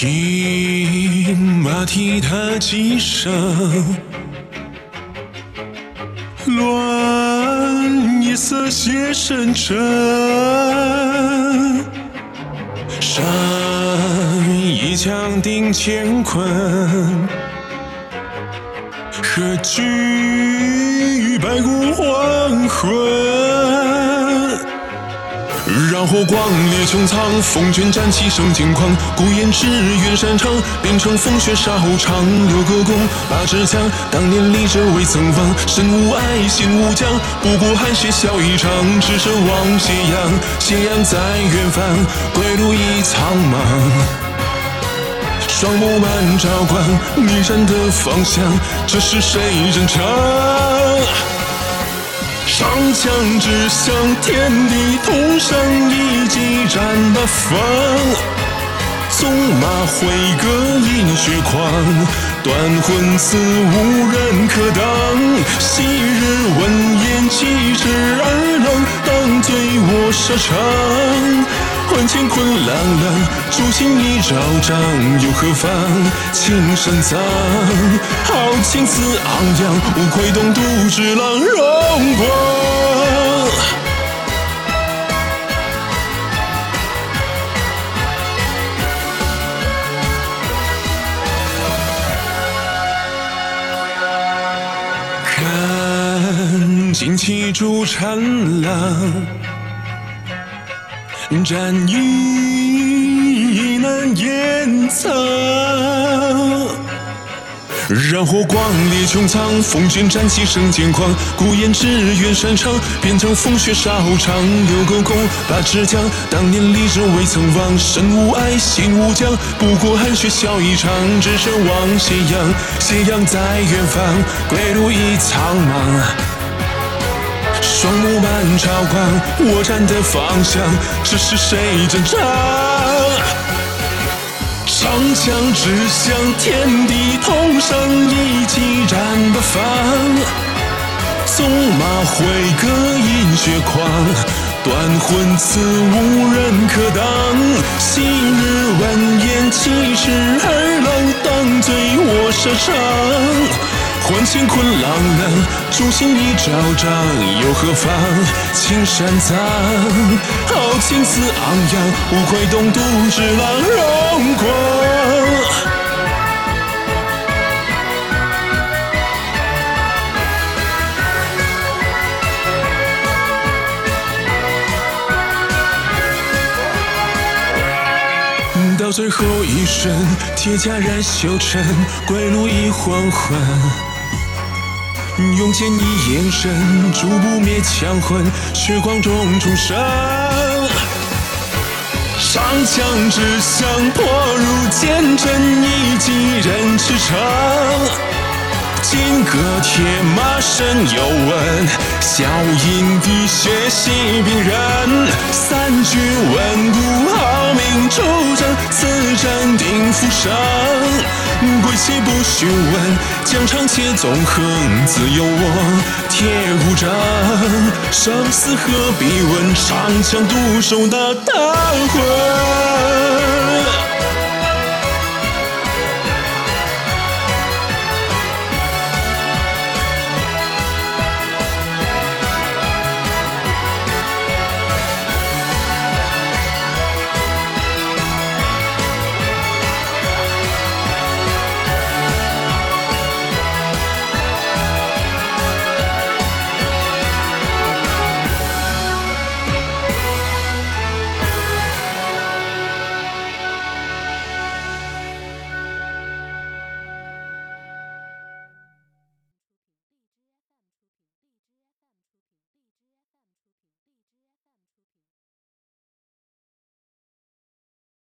听马蹄踏几声，乱夜色写深沉。山一枪定乾坤，何惧白骨黄昏？让火光烈穹苍，风卷战旗生剑狂。孤雁只愿山长，变成风雪沙后长。六个弓，八支枪，当年立着未曾忘。身无爱，心无疆，不顾寒雪笑一场。只身望斜阳，斜阳在远方，归路已苍茫。双目满朝光，你站的方向，这是谁人唱？长枪指向天地，同上一骑战八方。纵马挥戈饮血狂，断魂刺无人可挡。昔日闻言气势而冷，当醉卧沙场。换乾坤朗朗，烛心已照彰，又何妨？青山藏，豪情似昂扬，无愧东都之狼荣光。看旌旗烛缠郎。战意难掩藏，燃火光烈穹苍，风卷战旗生剑狂。孤雁只愿山长，变成风雪沙后长。六勾弓，八支枪，当年立志未曾忘。身无爱，心无疆，不过寒雪笑一场。只身望斜阳，斜阳在远方，归路已苍茫。双目满朝光，我站的方向，这是谁阵仗？长枪指向天地，同生一骑战八方。纵马挥戈饮血狂，断魂刺无人可挡。昔日闻言气势而冷，当醉卧沙场。换乾坤朗朗，初心已昭彰，又何妨？青山藏，豪情似昂扬，无愧东都之朗荣光。到最后一瞬，铁甲染锈尘，归路已黄昏。用剑一眼神，逐不灭枪魂，血光中重生。上枪指向破如坚贞，一击人驰骋。金戈铁马身有纹，笑饮滴血洗兵刃。三军稳固豪名出征，此战定复生。且不询问，疆场且纵横，自有我铁骨铮。生死何必问，长枪独守那大魂。